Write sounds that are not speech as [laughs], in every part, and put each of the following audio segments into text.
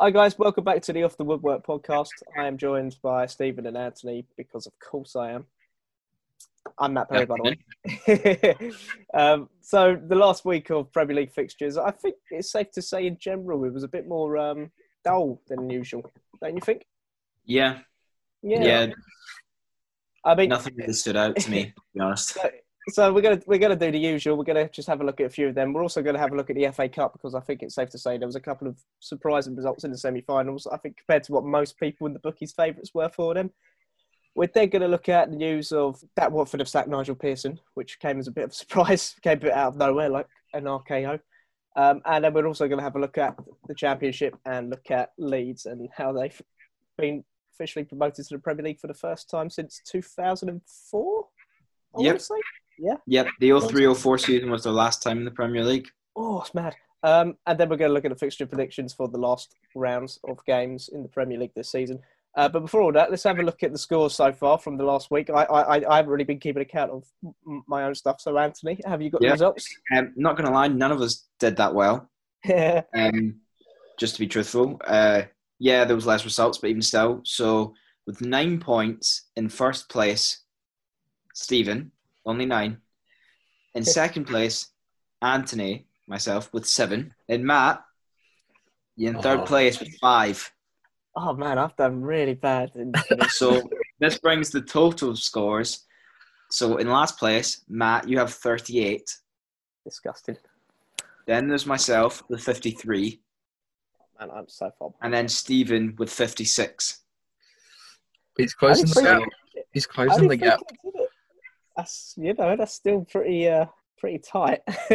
Hi guys, welcome back to the Off the Woodwork podcast. I am joined by Stephen and Anthony because, of course, I am. I'm Matt Perry, by the way. [laughs] um, so the last week of Premier League fixtures, I think it's safe to say, in general, it was a bit more um, dull than usual. Don't you think? Yeah, Yeah. yeah. I mean, Nothing really stood out to me, to be honest. [laughs] So, we're gonna we're gonna do the usual. We're gonna just have a look at a few of them. We're also gonna have a look at the FA Cup because I think it's safe to say there was a couple of surprising results in the semi-finals. I think compared to what most people in the bookies' favourites were for them. We're then going to look at the news of that Watford have sacked Nigel Pearson, which came as a bit of a [laughs] surprise, came a bit out of nowhere, like an RKO. Um, and then we're also going to have a look at the Championship and look at Leeds and how they've been officially promoted to the Premier League for the first time since 2004. I Yep. wanna say. Yep, the 0304 season was the last time in the Premier League. Oh, it's mad. Um, and then we're going to look at the fixture predictions for the last rounds of games in the Premier League this season. Uh, but before all that, let's have a look at the scores so far from the last week. I, I, I- haven't really been keeping account of m- my own stuff. So, Anthony, have you got Yeah. the results? Um, not going to lie, none of us did that well. Yeah. [laughs] Um, just to be truthful, uh, yeah, there was less results, but even still. So with nine points in first place, Stephen only nine. In second place, Anthony, myself with seven. And Matt, you in oh. third Oh. place with five. Oh man, I've done really bad. [laughs] So this brings the total scores. So in last place, Matt, you have 38. disgusting. Then there's myself with 53. Man, I'm so far. Behind. And then Stephen with 56. He's closing the gap. He's closing the gap. I did it. That's you know that's still pretty uh pretty tight. [laughs]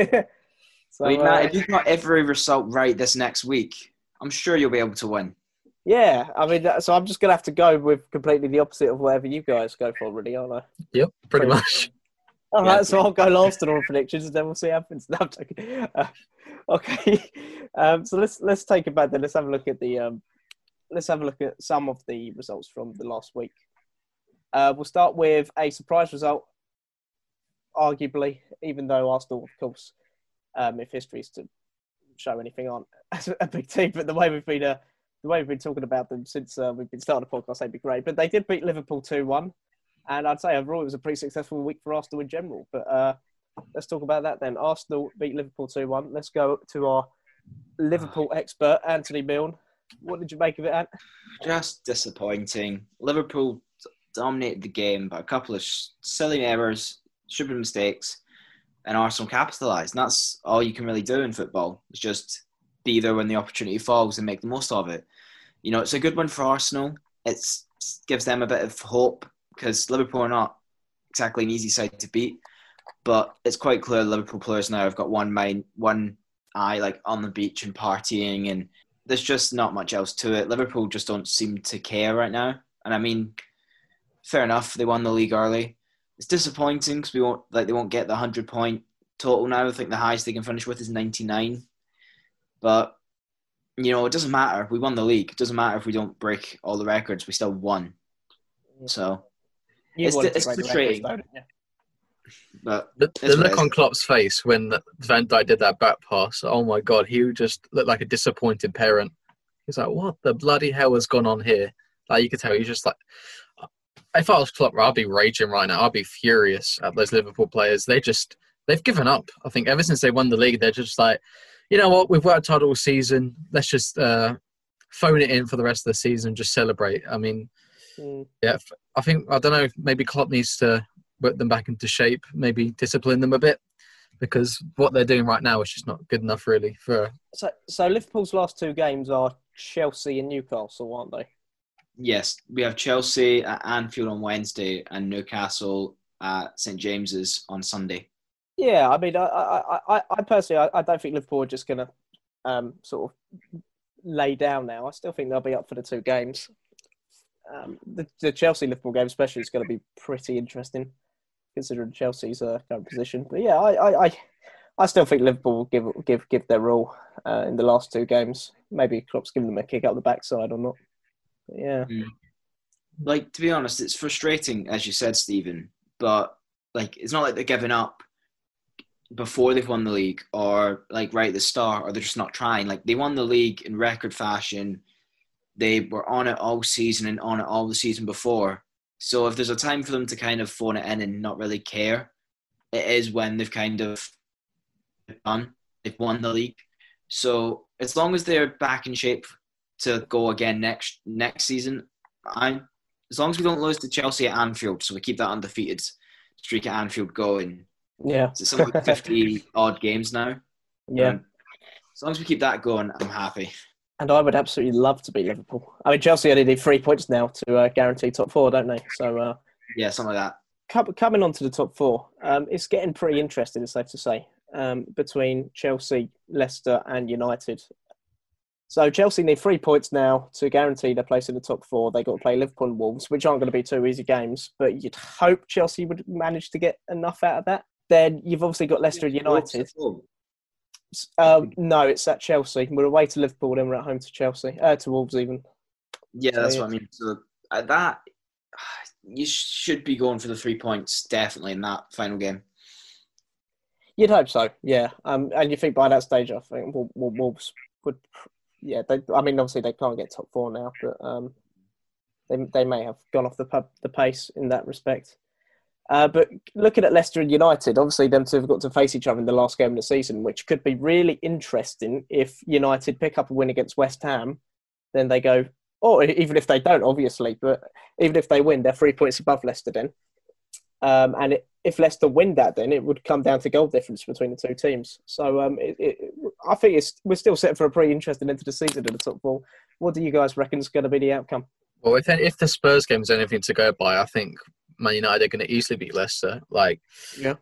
so I mean, uh, if you've got every result right this next week, I'm sure you'll be able to win. yeah, I mean, so I'm just gonna have to go with completely the opposite of whatever you guys go for, really, aren't I? Yep, pretty Pretty much. [laughs] All Yeah. right, so I'll go last in all predictions, and then we'll see what happens. [laughs] No, I'm. Uh, okay, um, so let's let's take it back then. Let's have a look at the um, let's have a look at some of the results from the last week. Uh, we'll start with a surprise result, arguably, even though Arsenal, of course, um, if history is to show anything, aren't [laughs] a big team. But the way we've been uh, the way we've been talking about them since uh, we've been starting the podcast, they'd be great. But they did beat Liverpool two one. And I'd say overall it was a pretty successful week for Arsenal in general. But uh, let's talk about that then. Arsenal beat Liverpool 2 1. Let's go to our Liverpool expert, Anthony Milne. What did you make of it, Ant? Just disappointing. Liverpool dominated the game by a couple of silly errors, stupid mistakes, and Arsenal capitalised. That's all you can really do in football. It's just be there when the opportunity falls and make the most of it. You know, it's a good one for Arsenal. It gives them a bit of hope because Liverpool are not exactly an easy side to beat. But it's quite clear Liverpool players now have got one mind, one eye, like on the beach and partying, and there's just not much else to it. Liverpool just don't seem to care right now. And I mean, fair enough, they won the league early. It's disappointing because we won't like they won't get the hundred point total now. I think the highest they can finish with is ninety nine. But you know, it doesn't matter. We won the league. It doesn't matter if we don't break all the records. We still won. So, You It's- it's break the frustrating. records, don't but The, the look on Klopp's face when Van Dijk did that back pass, oh my god, he just looked like a disappointed parent. He's like, what the bloody hell has gone on here? Like you could tell, he's just like, if I was Klopp, I'd be raging right now. I'd be furious at those Liverpool players. They just, they've given up. I think ever since they won the league, they're just like, you know what, we've worked hard all season. Let's just uh, phone it in for the rest of the season. Just celebrate. I mean, Mm. yeah, I think I don't know. Maybe Klopp needs to put them back into shape. Maybe discipline them a bit because what they're doing right now is just not good enough, really. For So, so Liverpool's last two games are Chelsea and Newcastle, aren't they? Yes, we have Chelsea at Anfield on Wednesday and Newcastle at St James's on Sunday. Yeah, I mean, I, I, I, I personally, I, I don't think Liverpool are just going to um, sort of lay down now. I still think they'll be up for the two games. Um, the, the Chelsea Liverpool game, especially, is going to be pretty interesting, considering Chelsea's uh, current position. But yeah, I, I, I, still think Liverpool will give give give their all uh, in the last two games. Maybe Klopp's giving them a kick out the backside or not. Yeah, mm. like to be honest, it's frustrating, as you said, Stephen. But like, it's not like they're giving up before they've won the league, or like right at the start, or they're just not trying. Like they won the league in record fashion. they were on it all season and on it all the season before. So if there's a time for them to kind of phone it in and not really care, it is when they've kind of done. They've won the league. So as long as they're back in shape to go again next next season, I as long as we don't lose to Chelsea at Anfield, so we keep that undefeated streak at Anfield going. Yeah. It's something like fifty [laughs] odd games now. Yeah. Um, as long as we keep that going, I'm happy. And I would absolutely love to beat Liverpool. I mean, Chelsea only need three points now to uh, guarantee top four, don't they? So, uh, Yeah, something like that. coming on to the top four, um, it's getting pretty interesting, it's safe to say, um, between Chelsea, Leicester, and United. So, Chelsea need three points now to guarantee their place in the top four. They've got to play Liverpool and Wolves, which aren't going to be two easy games, but you'd hope Chelsea would manage to get enough out of that. Then you've obviously got Leicester and United. Um, no, it's at Chelsea. We're away to Liverpool, then we're at home to Chelsea, uh, to Wolves even. Yeah, that's So, what I mean. So uh, that [sighs] you should be going for the three points definitely in that final game. You'd hope so, yeah. Um, and you think by that stage, I think Wol- Wol- Wolves would, yeah. They, I mean, obviously they can't get top four now, but um, they they may have gone off the pub, the pace in that respect. Uh, but looking at Leicester and United, obviously them two have got to face each other in the last game of the season, which could be really interesting if United pick up a win against West Ham, then they go, or even if they don't, obviously, but even if they win, they're three points above Leicester then. Um, and it, if Leicester win that, then it would come down to goal difference between the two teams. So um, it, it, I think it's, we're still set for a pretty interesting end to the season in the top four. What do you guys reckon is going to be the outcome? Well, if if the Spurs game is anything to go by, I think Man United are going to easily beat Leicester. Like, Yeah.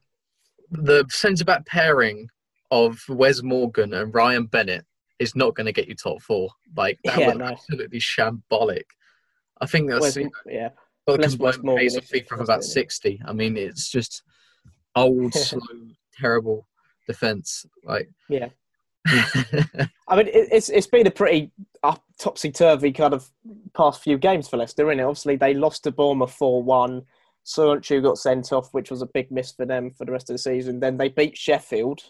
the centre back pairing of Wes Morgan and Ryan Bennett is not going to get you top four. Like, that Yeah, was no. absolutely shambolic. I think that's Where's- yeah, got a Less Wes Morgan pace of if it FIFA of was about sixty. I mean, it's just old, [laughs] slow, terrible defense. Like, Yeah. [laughs] I mean, it, it's it's been a pretty topsy turvy kind of past few games for Leicester, isn't it? Obviously, they lost to Bournemouth four one. Soyuncu got sent off, which was a big miss for them for the rest of the season. Then they beat Sheffield,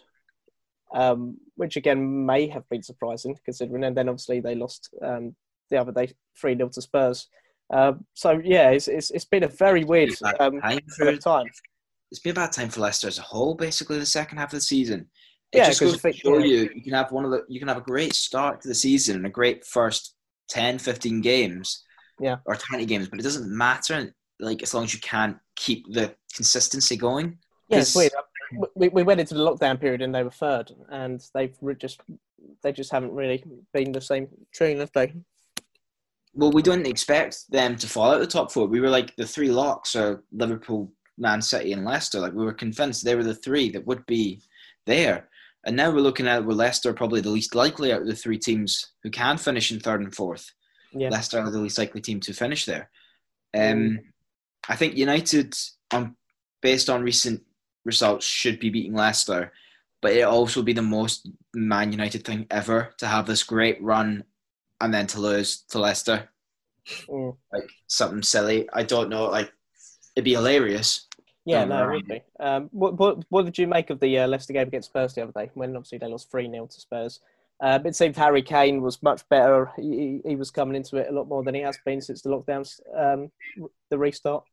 um, which again may have been surprising considering. And then obviously they lost um, the other day three 0 to Spurs. Um, so yeah, it's, it's it's been a very weird um, time for- time. It's been a bad time for Leicester as a whole, basically the second half of the season. It Yeah, just goes to show yeah. you you can have one of the you can have a great start to the season and a great first 10, 15 games. Yeah. Or twenty games, but it doesn't matter like as long as you can keep the consistency going. Yeah, 'Cause- weird. We, we went into the lockdown period and they were third, and they've just they just haven't really been the same tune, have they? Well, we didn't expect them to fall out of the top four. We were like the three locks are Liverpool, Man City, and Leicester. Like we were convinced they were the three that would be there. And now we're looking at where Leicester are probably the least likely out of the three teams who can finish in third and fourth. Yeah. Leicester are the least likely team to finish there. Um, I think United, on based on recent results, should be beating Leicester, but it'll also be the most Man United thing ever to have this great run and then to lose to Leicester Mm. like something silly. I don't know. Like it'd be hilarious. Yeah, Don't no, it would be. Um, what, what what did you make of the uh, Leicester game against Spurs the other day? When obviously they lost three 0 to Spurs. Uh, it seemed Harry Kane was much better. He, he- he was coming into it a lot more than he has been since the lockdowns, um, the restart.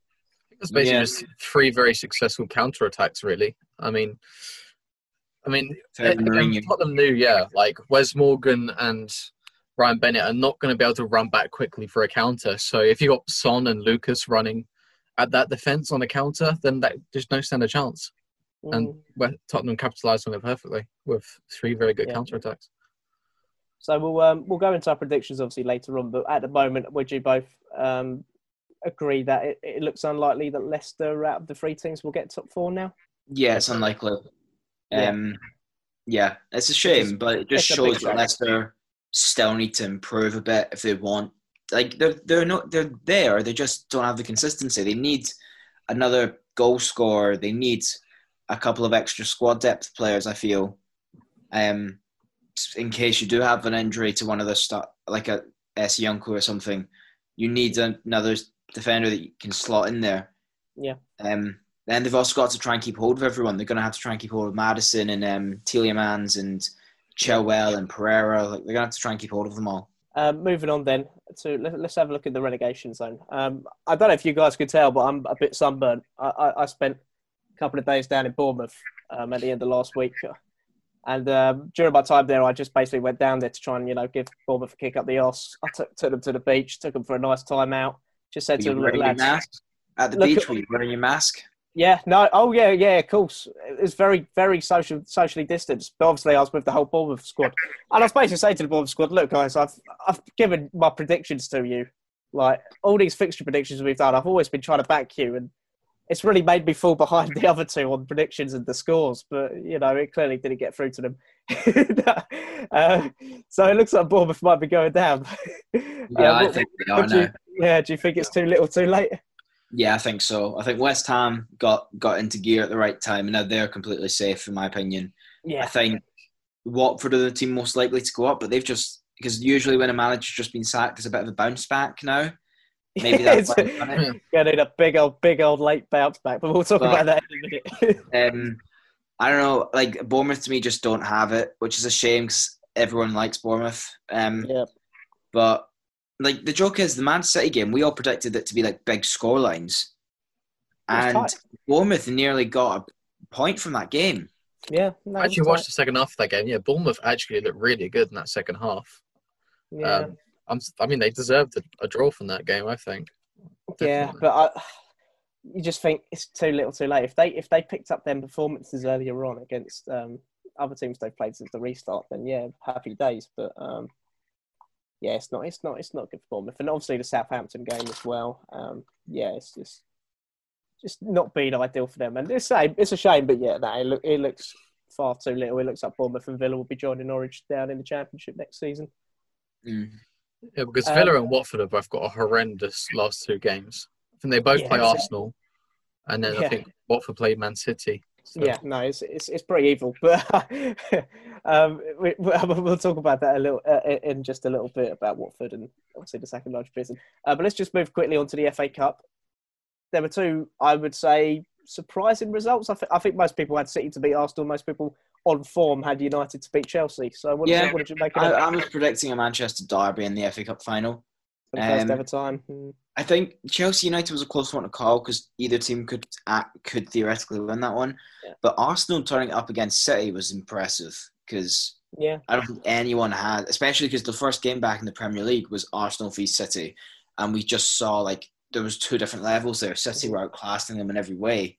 It's basically Yeah. just three very successful counter attacks, really. I mean, I mean, Terry and Mourinho. Tottenham knew, yeah, like Wes Morgan and Ryan Bennett are not going to be able to run back quickly for a counter. So if you've got Son and Lucas running at that defense on a counter, then that, there's no stand a chance. And Mm. well, Tottenham capitalised on it perfectly with three very good Yeah. counter attacks. So we'll um, we'll go into our predictions obviously later on, but at the moment, would you both um, agree that it, it looks unlikely that Leicester out of the three teams will get top four now? Yeah, it's unlikely. Yeah. Um, yeah, it's a shame, but it just it's a big shows that. Leicester still need to improve a bit if they want. Like they're they're not they're there. They just don't have the consistency. They need another goal scorer. They need a couple of extra squad depth players. I feel, um, in case you do have an injury to one of the start like a Soyuncu or something, you need another defender that you can slot in there. Yeah. Um, then they've also got to try and keep hold of everyone. They're going to have to try and keep hold of Maddison and um, Tielemans and Chilwell and Pereira. Like they're going to have to try and keep hold of them all. Um, moving on then to let, us have a look at the relegation zone. Um, I don't know if you guys could tell, but I'm a bit sunburnt. I, I, I spent a couple of days down in Bournemouth um, at the end of last week, and um, during my time there, I just basically went down there to try and you know give Bournemouth a kick up the arse. I took, took them to the beach, took them for a nice time out. Just said Were to them, lads, at the Look beach? at- Were you wearing your mask? Yeah, no, oh yeah, yeah, of course. It's very, very social, socially distanced. But obviously, I was with the whole Bournemouth squad, and I was basically saying to the Bournemouth squad, "Look, guys, I've, I've given my predictions to you. Like all these fixture predictions we've done, I've always been trying to back you, and it's really made me fall [laughs] behind the other two on predictions and the scores. But you know, it clearly didn't get through to them. [laughs] uh, so it looks like Bournemouth might be going down. [laughs] Yeah, Uh, I think they are do you- now. yeah, do you think it's too little, too late? Yeah, I think so. I think West Ham got got into gear at the right time, and now they're completely safe, in my opinion. Yeah. I think Watford are the team most likely to go up, but they've just because usually when a manager's just been sacked, there's a bit of a bounce back now. Maybe [laughs] that's why they've it. [laughs] Gonna need a big old, big old late bounce back, but we'll talk But- about that in a minute. [laughs] Um, I don't know. Like Bournemouth to me just don't have it, which is a shame because everyone likes Bournemouth. Um, yeah, But like the joke is the Man City game, we all predicted it to be like big score lines, and tight. Bournemouth nearly got a point from that game. yeah. No, I actually watched the second half of that game. Yeah, Bournemouth actually looked really good in that second half. Yeah, Um, I'm, I mean, they deserved a, a draw from that game. I think. yeah, but I, you just think it's too little, too late. If they if they picked up their performances earlier on against um, other teams they've played since the restart, then yeah, happy days. But um, yeah, it's not, it's not, it's not good for Bournemouth, and obviously the Southampton game as well. Um, yeah, it's just just not been ideal for them, and it's a it's a shame. But yeah, no, it, look, it looks far too little. It looks like Bournemouth and Villa will be joining Norwich down in the Championship next season. Mm. Yeah, because Um, Villa and Watford have both got a horrendous last two games. I think they both Yeah, play Arsenal, and then Yeah. I think Watford played Man City. So- Yeah, no, it's it's, it's pretty evil, [laughs] but um, we, [laughs] we'll talk about that a little uh, in just a little bit about Watford and obviously the second largest prison. Uh, but let's just move quickly on to the FA Cup. There were two, I would say, surprising results. I, th- I think most people had City to beat Arsenal. Most people on form had United to beat Chelsea. So what, Yeah, did, what did you make of I, it I was predicting a Manchester derby in the FA Cup final. For the first um, ever time? Hmm. I think Chelsea United was a close one to call because either team could act, could theoretically win that one. Yeah. But Arsenal turning up against City was impressive because Yeah, I don't think anyone had, especially because the first game back in the Premier League was Arsenal v City, and we just saw like there was two different levels there. City were outclassing them in every way.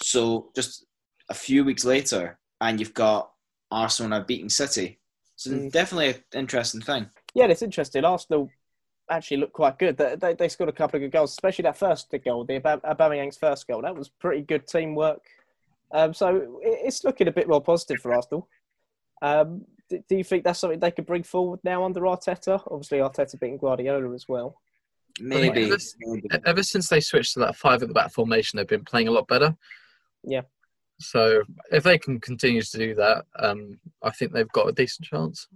So just a few weeks later, and you've got Arsenal now beating City. So Mm. definitely an interesting thing. yeah, it's interesting. Arsenal actually looked quite good. They, they, they scored a couple of good goals, especially that first goal, the Aubame- Aubameyang's first goal. That was pretty good teamwork. Um, so it- it's looking a bit more positive for Arsenal. Um, do, do you think that's something they could bring forward now under Arteta? Obviously, Arteta beating Guardiola as well. Maybe. this- maybe. E- Ever since they switched to that five at the back formation, they've been playing a lot better. Yeah. So if they can continue to do that, um, I think they've got a decent chance.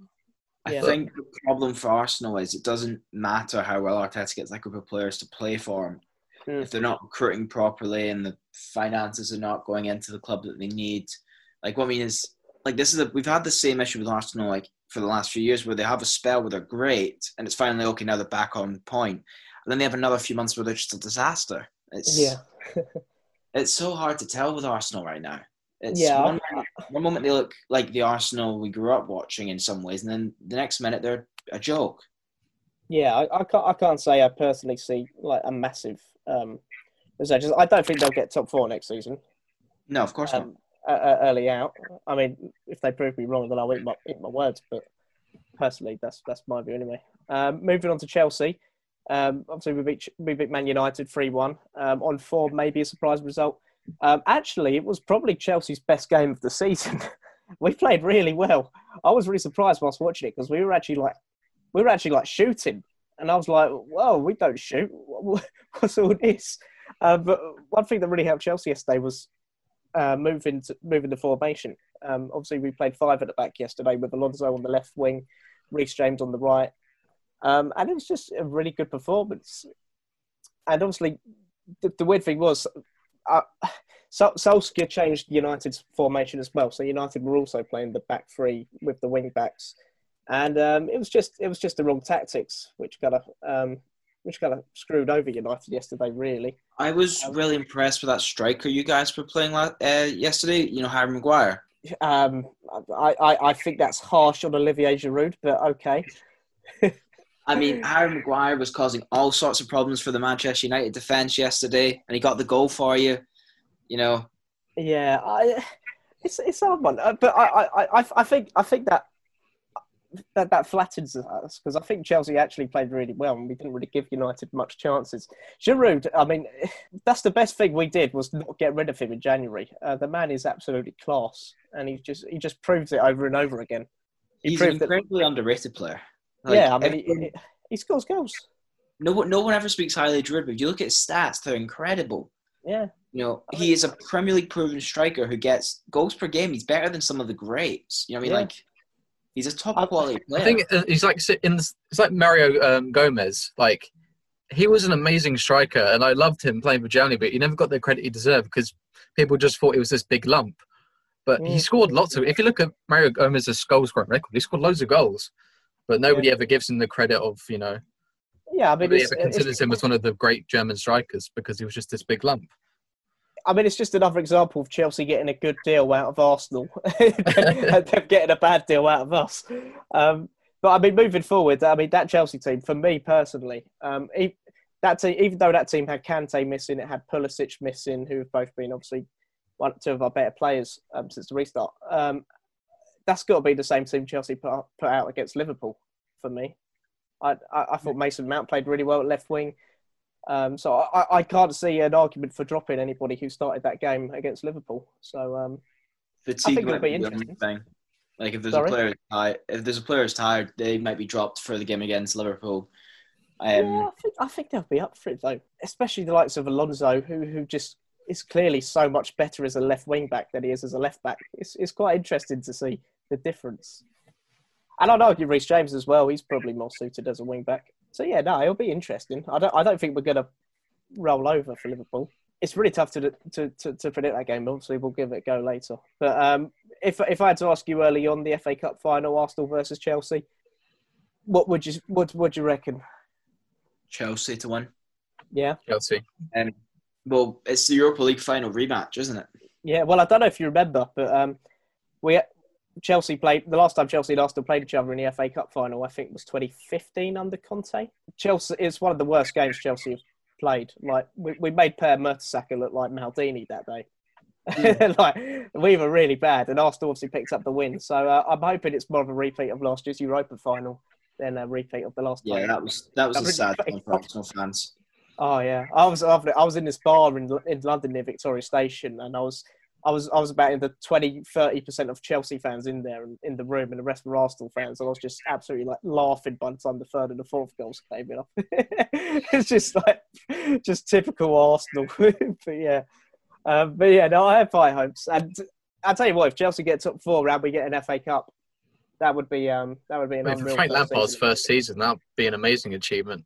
I Yeah. think the problem for Arsenal is it doesn't matter how well Arteta gets that group of players to play for him. Mm. If they're not recruiting properly and the finances are not going into the club that they need, like what I mean is, like this is a, we've had the same issue with Arsenal like for the last few years where they have a spell where they're great and it's finally okay now they're back on point, and then they have another few months where they're just a disaster. It's Yeah. [laughs] it's so hard to tell with Arsenal right now. It's Yeah, one, moment, one moment they look like the Arsenal we grew up watching in some ways, and then the next minute they're a joke. Yeah, I, I can't. I can't say I personally see like a massive. Um, resurgence. I don't think they'll get top four next season. No, of course not. um, uh, uh, early out. I mean, if they prove me wrong, then I'll eat my, eat my words. But personally, that's that's my view anyway. Um, moving on to Chelsea. Um, obviously, we beat we beat Man United three one um, on form. Maybe a surprise result. Um, actually, it was probably Chelsea's best game of the season. [laughs] we played really well. I was really surprised whilst watching it because we were actually like we were actually like shooting, and I was like, "Whoa, we don't shoot. [laughs] What's all this?" Uh, but one thing that really helped Chelsea yesterday was uh, moving to, moving the formation. Um, obviously, we played five at the back yesterday with Alonso on the left wing, Reece James on the right, um, and it was just a really good performance. And obviously, the, the weird thing was, uh, Sol- Solskjaer changed United's formation as well. So United were also playing the back three with the wing backs, and um, it was just it was just the wrong tactics which kind of um, which kind of screwed over United yesterday. Really, I was Um, really impressed with that striker you guys were playing uh, yesterday. You know, Harry Maguire. um, I, I I think that's harsh on Olivier Giroud, but okay. [laughs] I mean, Harry Maguire was causing all sorts of problems for the Manchester United defence yesterday, and he got the goal for you. You know, Yeah, I, it's it's a hard one, uh, but I, I, I, think I think that that that flattens us because I think Chelsea actually played really well and we didn't really give United much chances. Giroud, I mean, [laughs] that's the best thing we did was not get rid of him in January. Uh, the man is absolutely class, and he just he just proves it over and over again. He he's an proved that- incredibly underrated player. Like, yeah, I mean, he, everyone- he, he scores goals. no one, no one ever speaks highly of Giroud, but if you look at his stats, they're incredible. Yeah, You know, he is a Premier League proven striker who gets goals per game. He's better than some of the greats. You know what I mean? Yeah. Like, he's a top I- quality player. I think he's like in. this- It's like Mario um, Gomez. Like he was an amazing striker, and I loved him playing for Germany, but he never got the credit he deserved because people just thought he was this big lump. But he Mm. scored lots of. If you look at Mario Gomez's goal scoring record, he scored loads of goals, but nobody ever gives him the credit of you know. yeah. I mean, Nobody ever considers him as one of the great German strikers because he was just this big lump. I mean, it's just another example of Chelsea getting a good deal out of Arsenal [laughs] and them getting a bad deal out of us. Um, but I mean, moving forward, I mean that Chelsea team, for me personally, um, that team, even though that team had Kante missing, it had Pulisic missing, who have both been obviously one, two of our better players um, since the restart. Um, that's got to be the same team Chelsea put, out- put out against Liverpool for me. I, I, I thought Mason Mount played really well at left wing. Um, so I, I can't see an argument for dropping anybody who started that game against Liverpool. So um, Fatigue think it'll be be interesting. thing. Like if there's Sorry? a player tired, if there's a player who's tired, they might be dropped for the game against Liverpool. Um, yeah, I think I think they'll be up for it though, especially the likes of Alonso, who who just is clearly so much better as a left wing back than he is as a left back. It's it's quite interesting to see the difference. And I'd argue Reece James as well. He's probably more suited as a wing back. So yeah, no, it'll be interesting. I don't I don't think we're gonna roll over for Liverpool. It's really tough to to to, to predict that game. Obviously, we'll give it a go later. But um, if if I had to ask you early on the FA Cup final, Arsenal versus Chelsea, what would you what would you reckon? Chelsea to win. Yeah. Chelsea. Um, well, it's the Europa League final rematch, isn't it? Yeah, well, I don't know if you remember, but um, we Chelsea played the last time Chelsea and Arsenal played each other in the FA Cup final. I think was 2015 under Conte. Chelsea is one of the worst games Chelsea have played. Like we, we made Per Mertesacker look like Maldini that day. [laughs] like we were really bad, and Arsenal obviously picked up the win. So uh, I'm hoping it's more of a repeat of last year's Europa final than a repeat of the last Yeah, that was that was a really sad one for Arsenal fans. Oh yeah, I was I was in this bar in in London near Victoria Station, and I was I was I was about in the 20 30 percent of Chelsea fans in there and in the room, and the rest were Arsenal fans, and I was just absolutely like laughing by the time the third and the fourth goals came in. [laughs] it's just like just typical Arsenal, [laughs] but yeah, um, but yeah, no, I have high hopes, and I tell you what, if Chelsea get top four and we get an FA Cup, that would be um that would be an I mean, unreal. for Frank first Lampard's season. first season, that'd be an amazing achievement.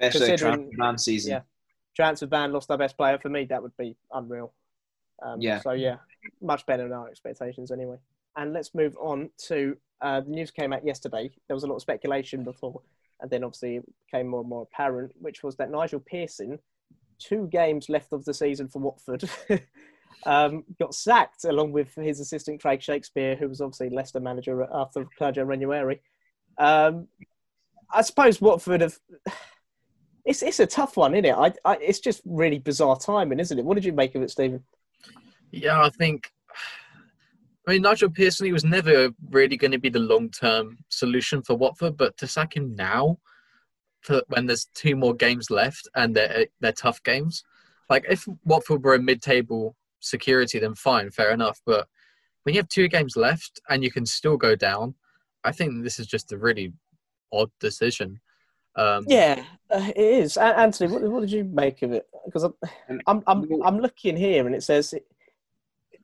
Especially Considering- transfer ban season. yeah. transfer ban, lost our best player. For me, that would be unreal. Um, Yeah. So yeah, much better than our expectations anyway. And let's move on to uh, the news came out yesterday. There was a lot of speculation before, and then obviously it became more and more apparent, which was that Nigel Pearson, two games left of the season for Watford, [laughs] um, got sacked along with his assistant Craig Shakespeare, who was obviously Leicester manager after Claudio Ranieri. Um, I suppose Watford have. It's it's a tough one, isn't it? I, I, it's just really bizarre timing, isn't it? What did you make of it, Stephen? Yeah, I think. I mean, Nigel Pearson, he was never really going to be the long term solution for Watford, but to sack him now, for when there's two more games left and they're, they're tough games, like if Watford were a mid table security, then fine, fair enough. But when you have two games left and you can still go down, I think this is just a really odd decision. Um, Yeah, uh, it is. Anthony, what, what did you make of it? Because I'm, I'm, I'm, I'm looking here and it says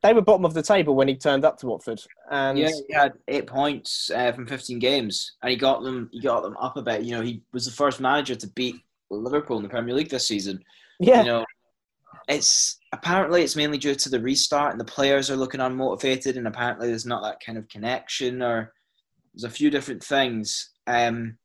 they were bottom of the table when he turned up to Watford, and Yeah, he had eight points uh, from 15 games, and he got them. He got them up a bit. You know, he was the first manager to beat Liverpool in the Premier League this season. yeah, You know, it's apparently it's mainly due to the restart, and the players are looking unmotivated, and apparently there's not that kind of connection or There's a few different things. Um,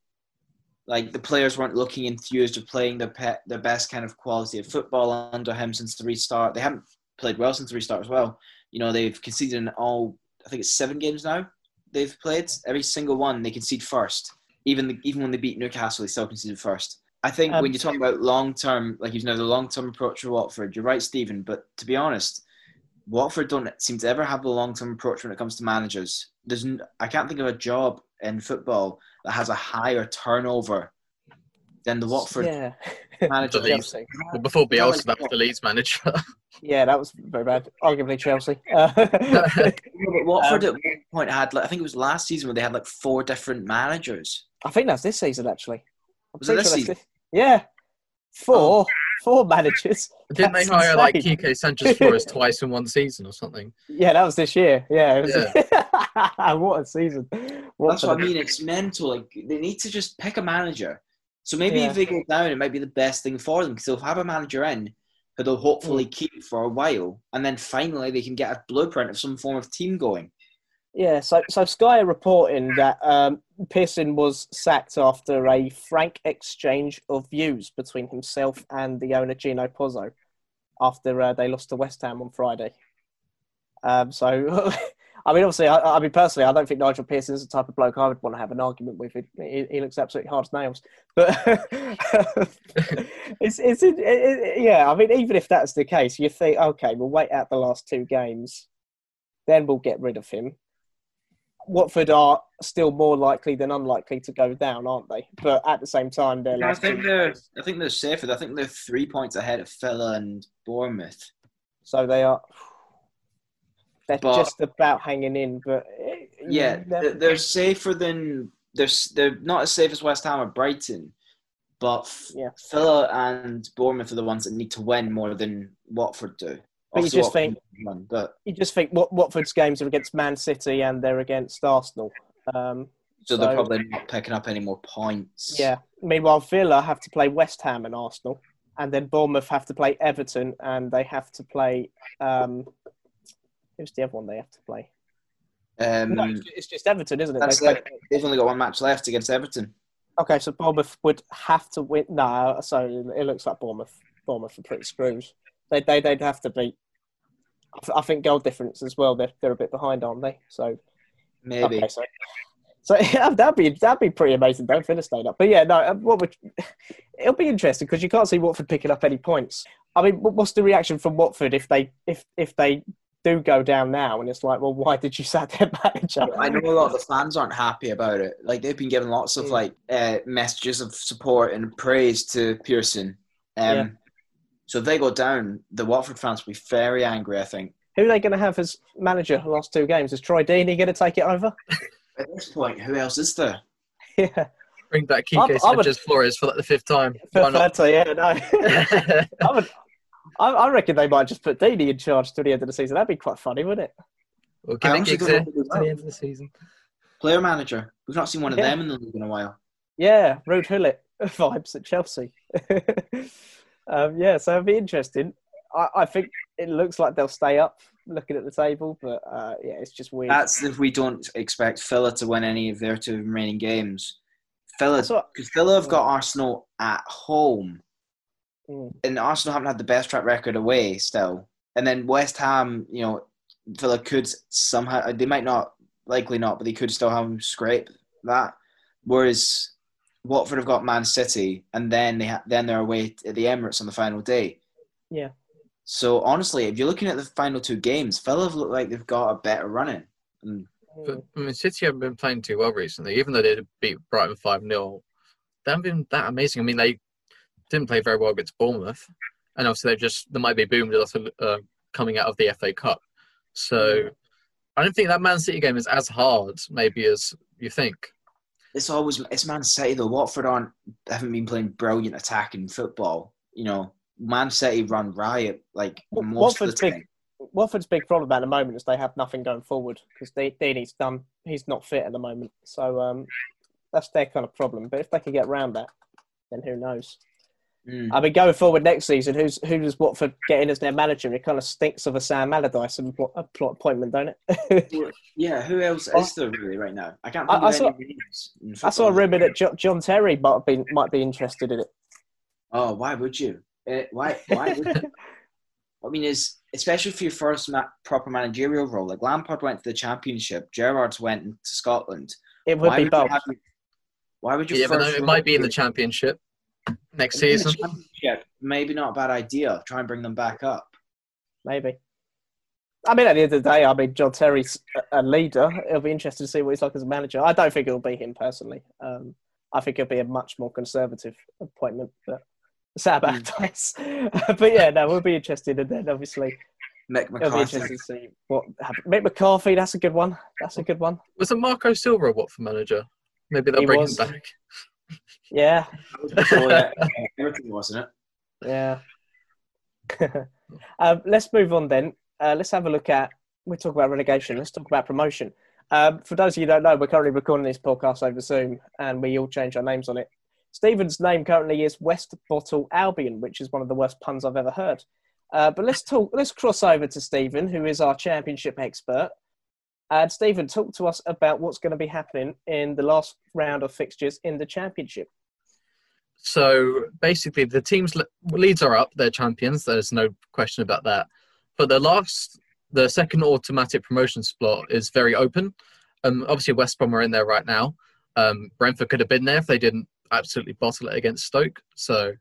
like the players weren't looking enthused of playing their pet, their best kind of quality of football under him since the restart. They haven't played well since the restart as well. You know, they've conceded in all I think it's seven games now they've played. Every single one they concede first. Even the, even when they beat Newcastle, they still conceded first. I think Um, when you're talking about long term, like you know, the long term approach for Watford, you're right, Stephen. But to be honest, Watford don't seem to ever have a long term approach when it comes to managers. There's n- I can't think of a job in football that has a higher turnover than the Watford Yeah. [laughs] manager. The Chelsea. Well, before Bielsa, like- that was the Leeds manager. [laughs] Yeah, that was very bad. Arguably Chelsea. [laughs] Uh, but Watford Um, at one point had, like, I think it was last season where they had like four different managers. I think that's this season actually. I'm Was it this sure season? thi- Yeah. Four. Four managers. Didn't they That's hire like insane. Quique Sanchez Flores [laughs] twice in one season or something? Yeah, that was this year. Yeah. It was, [laughs] what a season. What That's what I mean. It's mental. Like they need to just pick a manager. So maybe Yeah. if they go down, it might be the best thing for them because they'll have a manager in who they'll hopefully Mm. keep for a while, and then finally they can get a blueprint of some form of team going. Yeah, so so Sky are reporting that um, Pearson was sacked after a frank exchange of views between himself and the owner Gino Pozzo after uh, they lost to West Ham on Friday. Um, so, [laughs] I mean, obviously, I, I mean, personally, I don't think Nigel Pearson's the type of bloke I would want to have an argument with. He, he, he looks absolutely hard as nails. But [laughs] it's, it's it, it, yeah, I mean, even if that's the case, you think, okay, we'll wait out the last two games, then we'll get rid of him. Watford are still more likely than unlikely to go down, aren't they? But at the same time, they're I think they're. I think they're safer. I think they're three points ahead of Villa and Bournemouth. so they are. They're But- just about hanging in, but eh, Yeah, they're, never- they're safer than they're they're not as safe as West Ham or Brighton, but Yeah. Villa and Bournemouth are the ones that need to win more than Watford do. But you just think- win, but you just think what Watford's games are against Man City and they're against Arsenal. Um, so, they're probably not picking up any more points. yeah. Meanwhile, Villa have to play West Ham and Arsenal, and then Bournemouth have to play Everton, and they have to play. Um, who's the other one they have to play? Um, No, it's- just Everton, isn't it? They it. They've only got one match left against Everton. Okay, so Bournemouth would have to win. No, so it looks like Bournemouth. Bournemouth are pretty screws. They they they'd have to beat. I th- I think goal difference as well. They're they're a bit behind, aren't they? So Maybe. okay, so so yeah, [laughs] that'd be that'd be pretty amazing. Don't finish staying up, but yeah, no. uh, What would [laughs] it'll be interesting because you can't see Watford picking up any points. I mean, what's the reaction from Watford if they if if they do go down now and it's like, well, why did you [laughs] sack their manager? I know a lot of the fans aren't happy about it. Like they've been giving lots of Mm. like uh, messages of support and praise to Pearson. Um, Yeah. So if they go down, the Watford fans will be very angry. I think. Who are they going to have as manager the last two games? Is Troy Deeney going to take it over? [laughs] At this point, who else is there? yeah. Bring back I'm- Quique I Sanchez Flores for like the fifth time. For Why not? Fanta, yeah, no. [laughs] I, would, I, I reckon they might just put Deeney in charge to the end of the season. That'd be quite funny, wouldn't it? We'll give it gigs don't know here who they to the end of the season. Player manager. We've not seen one of Yeah. them in the league in a while. Yeah, Ruud Gullit [laughs] vibes at Chelsea. Um, yeah, so it'd be interesting. I, I think it looks like they'll stay up looking at the table, but uh, yeah, it's just weird. That's if we don't expect Villa to win any of their two remaining games. Villa, because Villa have got Arsenal at home, Mm. and Arsenal haven't had the best track record away still. And then West Ham, you know, Villa could somehow they might not, likely not, but they could still have them scrape that. Whereas Watford have got Man City, and then they ha- then they're away at the Emirates on the final day. Yeah. So honestly, if you're looking at the final two games, Villa have looked like they've got a better running. And But. I mean, City haven't been playing too well recently, even though they did beat Brighton 5 0. They haven't been that amazing. I mean, they didn't play very well against Bournemouth. And obviously, they've just, they might be boomed a lot of, uh, coming out of the FA Cup. So I don't think that Man City game is as hard, maybe, as you think. It's always it's Man City though. Watford aren't haven't been playing brilliant attacking football. You know, Man City run riot like Wa- most of Watford's the big- Watford's big problem at the moment is they have nothing going forward because Deeney's done. He's not fit at the moment, so um, that's their kind of problem. But if they can get around that, then who knows? Mm. I mean, going forward next season, who's who does Watford get in as their manager? It kind of stinks of a Sam Allardyce empl- empl- appointment, don't it? [laughs] Yeah, who else is there really right now? I can't I- think I of saw- any I saw a football. rumor that jo- John Terry might have been might be interested in it. Oh, why would you? Uh, why? Why would you? [laughs] I mean, is especially for your first ma- proper managerial role. Like Lampard went to the Championship, Gerrard's went to Scotland. It would why be would you both. have- why would you? Yeah, but no, it might be in the be- championship next in season. Championship, maybe not a bad idea. Try and bring them back up. Maybe. I mean, at the end of the day, I mean, John Terry's a- a leader. It'll be interesting to see what he's like as a manager. I don't think it'll be him personally. Um, I think it'll be a much more conservative appointment. But Sam Allardyce. [laughs] but yeah, no, we'll be interested. And then obviously, Mick McCarthy. it'll be McCarthy. interesting to see what happens. Mick McCarthy, that's a good one. That's a good one. Was it Marco Silva a Watford manager? Maybe they'll He bring was. him back. Yeah, That was Everton, wasn't it? yeah. [laughs] um, let's move on then. Uh, let's have a look at. We talk about relegation. Let's talk about promotion. Um, for those of you who don't know, we're currently recording this podcast over Zoom, and we all change our names on it. Stephen's name currently is West Bottle Albion, which is one of the worst puns I've ever heard. Uh, but let's talk. Let's cross over to Stephen, who is our championship expert. And Stephen, talk to us about what's going to be happening in the last round of fixtures in the championship. So basically, the teams Leeds are up; they're champions. There's no question about that. But the last, the second automatic promotion slot is very open. Um, obviously, West Brom are in there right now. Um, Brentford could have been there if they didn't absolutely bottle it against Stoke. So.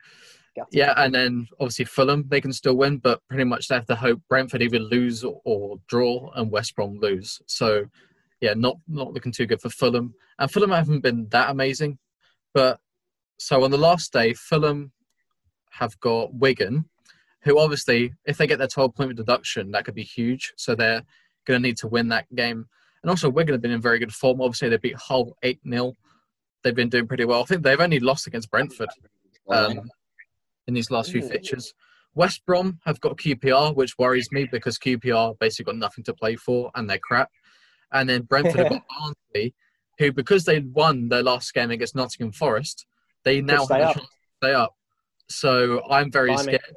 Yeah, and then obviously Fulham they can still win, but pretty much they have to hope Brentford either lose or, or draw and West Brom lose. So yeah, not not looking too good for Fulham. And Fulham haven't been that amazing, but so on the last day, Fulham have got Wigan, who obviously, if they get their 12 point deduction, that could be huge. So they're going to need to win that game. And also, Wigan have been in very good form. Obviously, they beat Hull 8 0. They've been doing pretty well. I think they've only lost against Brentford um, in these last few fixtures. West Brom have got QPR, which worries me because QPR basically got nothing to play for and they're crap. And then Brentford have [laughs] got Barnsley, who, because they won their last game against Nottingham Forest, they now have a chance to stay up. So I'm very Blimey. scared.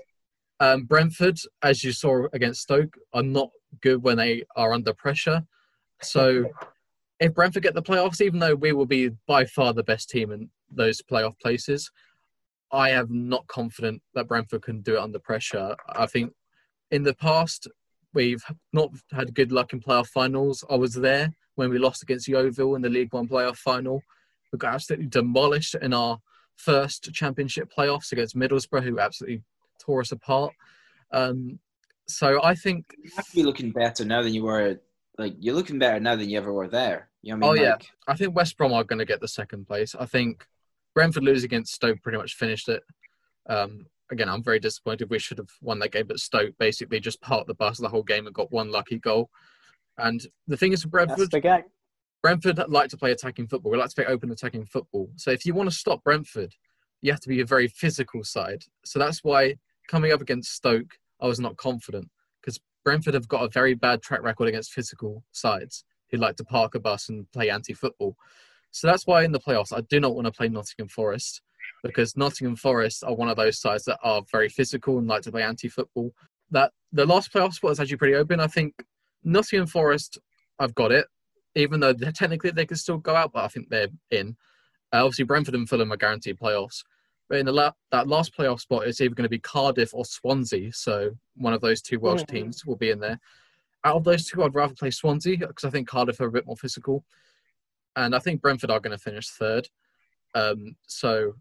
Um, Brentford, as you saw against Stoke, are not good when they are under pressure. So [laughs] if Brentford get the playoffs, even though we will be by far the best team in those playoff places, I am not confident that Brentford can do it under pressure. I think in the past we've not had good luck in playoff finals. I was there when we lost against Yeovil in the League One playoff final. We got absolutely demolished in our first championship playoffs against Middlesbrough, who absolutely tore us apart. Um, so I think You have to be looking better now than you were. Like you're looking better now than you ever were there. You know what I Oh, mean? yeah. I think West Brom are going to get the second place. I think Brentford lose against Stoke pretty much finished it. Um, again, I'm very disappointed. We should have won that game, but Stoke basically just parked the bus the whole game and got one lucky goal. And the thing is, Brentford. Brentford like to play attacking football. We like to play open attacking football. So if you want to stop Brentford, you have to be a very physical side. So that's why coming up against Stoke, I was not confident because Brentford have got a very bad track record against physical sides who like to park a bus and play anti-football. So that's why in the playoffs, I do not want to play Nottingham Forest because Nottingham Forest are one of those sides that are very physical and like to play anti-football. That the last playoff spot is actually pretty open. I think Nottingham Forest, I've got it even though they're- technically they could still go out, but I think they're in. Uh, obviously, Brentford and Fulham are guaranteed playoffs. But in the la- that last playoff spot, it's either going to be Cardiff or Swansea. So one of those two Welsh Mhm. teams will be in there. Out of those two, I'd rather play Swansea because I think Cardiff are a bit more physical, and I think Brentford are going to finish third. Um, so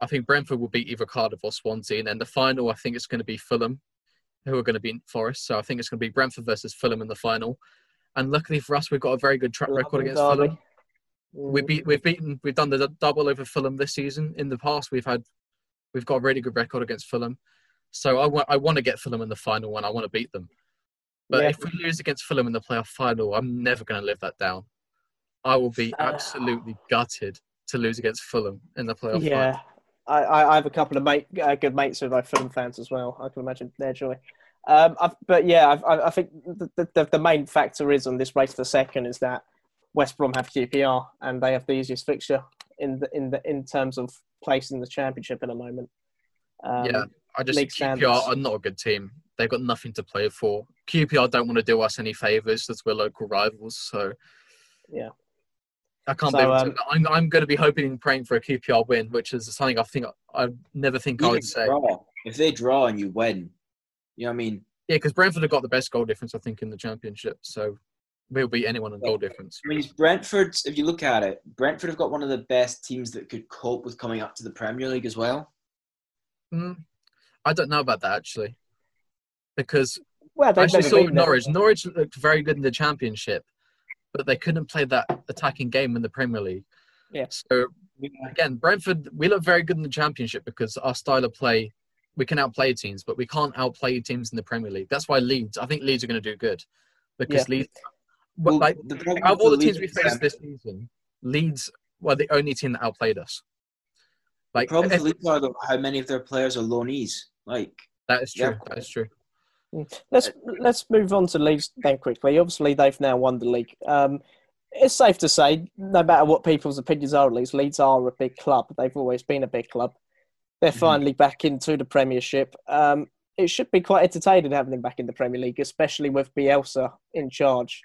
I think Brentford will beat either Cardiff or Swansea, and then the final, I think it's going to be Fulham, who are going to beat Forest. So I think it's going to be Brentford versus Fulham in the final. And luckily for us, we've got a very good track record against derby. Fulham. We beat, we've beaten, we've done the double over Fulham this season. In the past, we've had, we've got a really good record against Fulham. So I want, I want to get Fulham in the final and I want to beat them. But Yeah. if we lose against Fulham in the playoff final, I'm never going to live that down. I will be Uh, absolutely gutted to lose against Fulham in the playoff final. Yeah, I, I, I have a couple of mate, uh, good mates who are like Fulham fans as well. I can imagine their joy. Um, I've, but yeah, I've, I, I think the, the, the main factor is on this race for second is that West Brom have QPR and they have the easiest fixture in the in the in terms of place in the championship at the moment. Um, yeah, I just think standards. QPR are not a good team. They've got nothing to play for. QPR don't want to do us any favors as we're local rivals. So Yeah. I can't So, believe um, I'm. I'm going to be hoping and praying for a QPR win, which is something I think I never think I would say. draw. If they draw and you win, you know what I mean? Yeah, because Brentford have got the best goal difference, I think, in the championship. So we'll beat anyone in goal difference. I mean, Brentford, if you look at it, Brentford have got one of the best teams that could cope with coming up to the Premier League as well. Mm, I don't know about that actually, because well, I actually saw. Norwich. Norwich looked very good in the championship, but they couldn't play that attacking game in the Premier League. Yeah. So again, Brentford, we look very good in the championship because our style of play, we can outplay teams, but we can't outplay teams in the Premier League. That's why Leeds, I think Leeds are going to do good because Leeds, but Well, like the out of all the teams we faced this season, Leeds were the only team that outplayed us. the Like problem if- Leeds are though, how many of their players are loanees. Like, that is true. Yeah. That is true. Let's let's move on to Leeds then quickly. Obviously, they've now won the league. Um, it's safe to say, no matter what people's opinions are, at least Leeds are a big club. They've always been a big club. They're Mhm. finally back into the Premiership. Um, it should be quite entertaining having them back in the Premier League, especially with Bielsa in charge.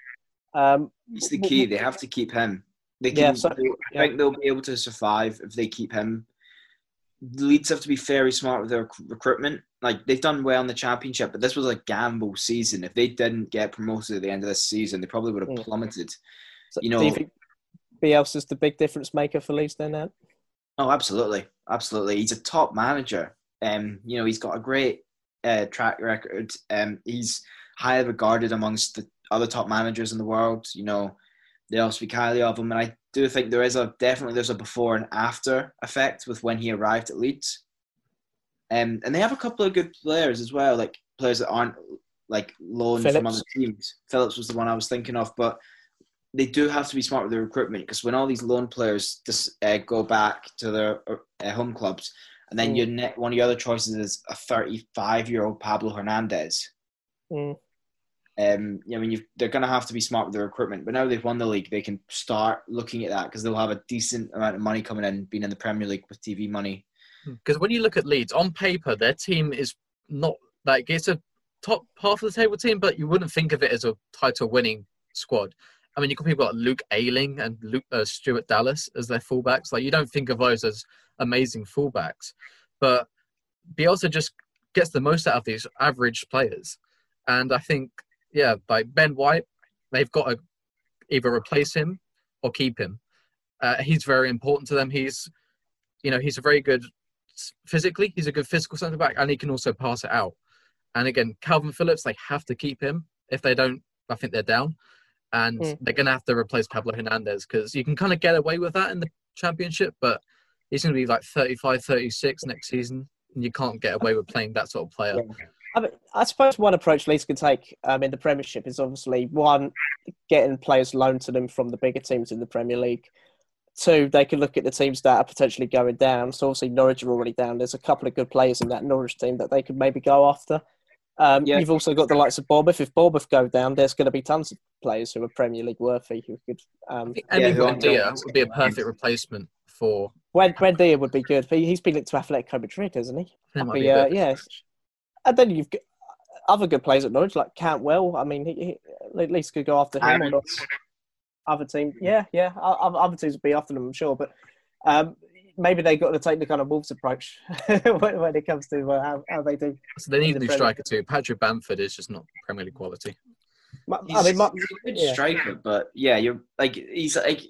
Um, it's the key. They have to keep him. They can. Yeah, so- I yeah. think they'll be able to survive if they keep him. Leeds have to be very smart with their recruitment. Like they've done well in the championship, but this was a gamble season. If they didn't get promoted at the end of this season, they probably would have Mm. plummeted. so You do you know- think Bielsa's the big difference maker for Leeds then? Ed? Oh, absolutely, absolutely. He's a top manager. Um, you know, he's got a great uh, track record. Um, he's highly regarded amongst the other top managers in the world. You know, they all speak highly of him, and I do think there is a definitely there's a before and after effect with when he arrived at Leeds. Um, and they have a couple of good players as well, like players that aren't like loaned from other teams. Phillips was the one I was thinking of, but they do have to be smart with their recruitment because when all these loan players just uh, go back to their uh, home clubs, and then Mm. your ne- one of your other choices is a 35 year old Pablo Hernandez. Mm. Um, I mean, you've, they're going to have to be smart with their recruitment. But now they've won the league, they can start looking at that because they'll have a decent amount of money coming in, being in the Premier League with TV money. Because when you look at Leeds on paper, their team is not like it's a top half of the table team, but you wouldn't think of it as a title-winning squad. I mean, you got people like Luke Ayling and Luke uh, Stuart Dallas as their fullbacks. Like you don't think of those as amazing fullbacks, but Bielsa just gets the most out of these average players. And I think, yeah, like Ben White, they've got to either replace him or keep him. Uh, he's very important to them. He's, you know, he's a very good physically. He's a good physical centre back, and he can also pass it out. And again, Calvin Phillips, they have to keep him. If they don't, I think they're down. And Mm. they're going to have to replace Pablo Hernandez because you can kind of get away with that in the championship, but he's going to be like 35, 36 next season. And you can't get away with playing that sort of player. I, mean, I suppose one approach Leeds can take um, in the Premiership is obviously one, getting players loaned to them from the bigger teams in the Premier League. Two, they can look at the teams that are potentially going down. So obviously Norwich are already down. There's a couple of good players in that Norwich team that they could maybe go after. Um, Yeah. You've also got the likes of Bournemouth. If Bournemouth go down, there's going to be tons of players who are Premier League worthy who could. Um, I Yeah, Emi who aren't Buendia would be a perfect replacement for. when Buendia would be good. He, he's been linked to Atletico Madrid, hasn't he? That might be uh, bit yeah. Stretch. And then you've got other good players at Norwich, like Cantwell. I mean, he, he at least could go after him. Or not. Other team, yeah, yeah. Other other teams would be after them, I'm sure. But um, maybe they've got to take the kind of Wolves approach [laughs] when, when it comes to uh, how, how they do. So they need a new striker too. Patrick Bamford is just not Premier League quality. My- He's, I mean, my, he's a good yeah. striker, but yeah, you're like he's like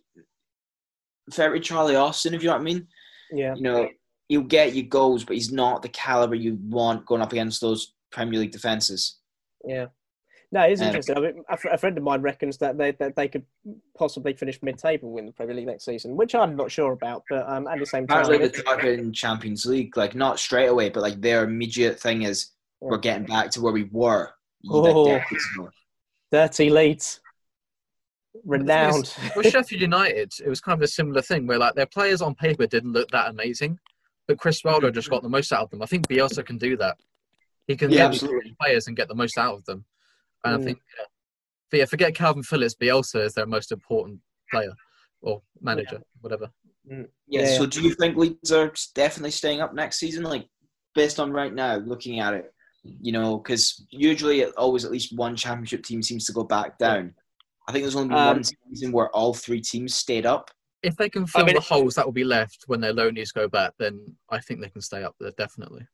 very Charlie Austin, if you know what I mean. yeah, You know, he'll get you goals, but he's not the caliber you want going up against those Premier League defenses. yeah. No, it is Um, interesting. I mean, a, fr- a friend of mine reckons that they that they could possibly finish mid-table in the Premier League next season, which I'm not sure about. But um, at the same time, Apparently, they're talking Champions League, like not straight away, but like their immediate thing is we're getting back to where we were. Oh. decades dirty Leeds, renowned. With Sheffield United, it was kind of a similar thing where like their players on paper didn't look that amazing, but Chris Wilder just got the most out of them. I think Bielsa can do that. He can Yeah, get these absolutely. players and get the most out of them. And Mm. I think, yeah. but yeah, forget Calvin Phillips. Bielsa is their most important player or manager, whatever. Yeah, Yeah. So, do you think Leeds are definitely staying up next season? Like, based on right now, looking at it, you know, because usually it always at least one championship team seems to go back down. I think there's only been Um, one season where all three teams stayed up. If they can fill mean, the holes that will be left when their loanies go back, then I think they can stay up there definitely.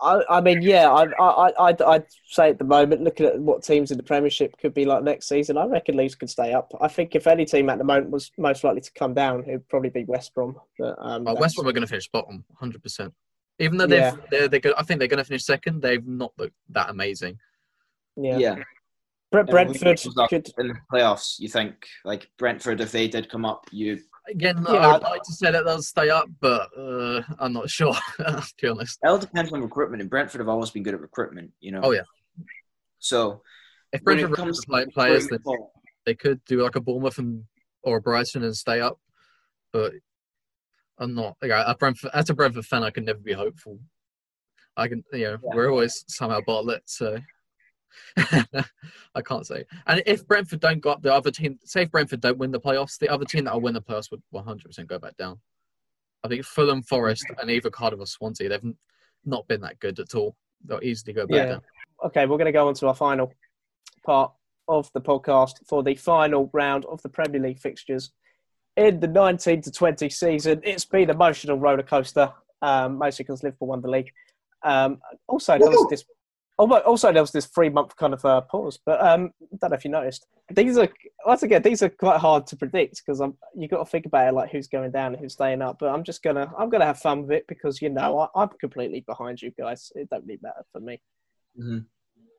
I, I mean, yeah, I, I, I'd, I'd say at the moment, looking at what teams in the Premiership could be like next season, I reckon Leeds could stay up. I think if any team at the moment was most likely to come down, it would probably be West Brom. But, um, Uh, West Brom are going to finish bottom, hundred percent. Even though they've, Yeah. they're, they're good, I think they're going to finish second. They've not looked that amazing. yeah. Yeah. Bre- Brentford who comes up could. in the playoffs. You think like Brentford, if they did come up, you Again, Yeah, I would like to say that they'll stay up, but uh, I'm not sure. [laughs] to be honest, it all depends on recruitment. And Brentford have always been good at recruitment. You know. Oh, yeah. So if Brentford comes comes play to players, then they could do like a Bournemouth and or a Brighton and stay up. But I'm not. Like, a Brentford, as a Brentford fan, I can never be hopeful. I can, you know, Yeah. we're always somehow bottle it, so [laughs] I can't say. And if Brentford don't go up, the other team, say if Brentford don't win the playoffs, the other team that will win the playoffs would 100% go back down. I think Fulham, Forest, and either Cardiff or Swansea, they've not been that good at all. They'll easily go back Yeah. down. Okay, we're going to go on to our final part of the podcast for the final round of the Premier League fixtures. In the 19 to 20 season, it's been an emotional roller coaster, um, mostly because Liverpool won the league. Um, also, there was Woo! this. almo- Also, there was this three-month kind of uh, pause, but um, I don't know if you noticed. These are once again these are quite hard to predict because I'm you got to think about it like who's going down and who's staying up. But I'm just gonna I'm gonna have fun with it because you know I, I'm completely behind you guys. It don't really matter for me. Mhm.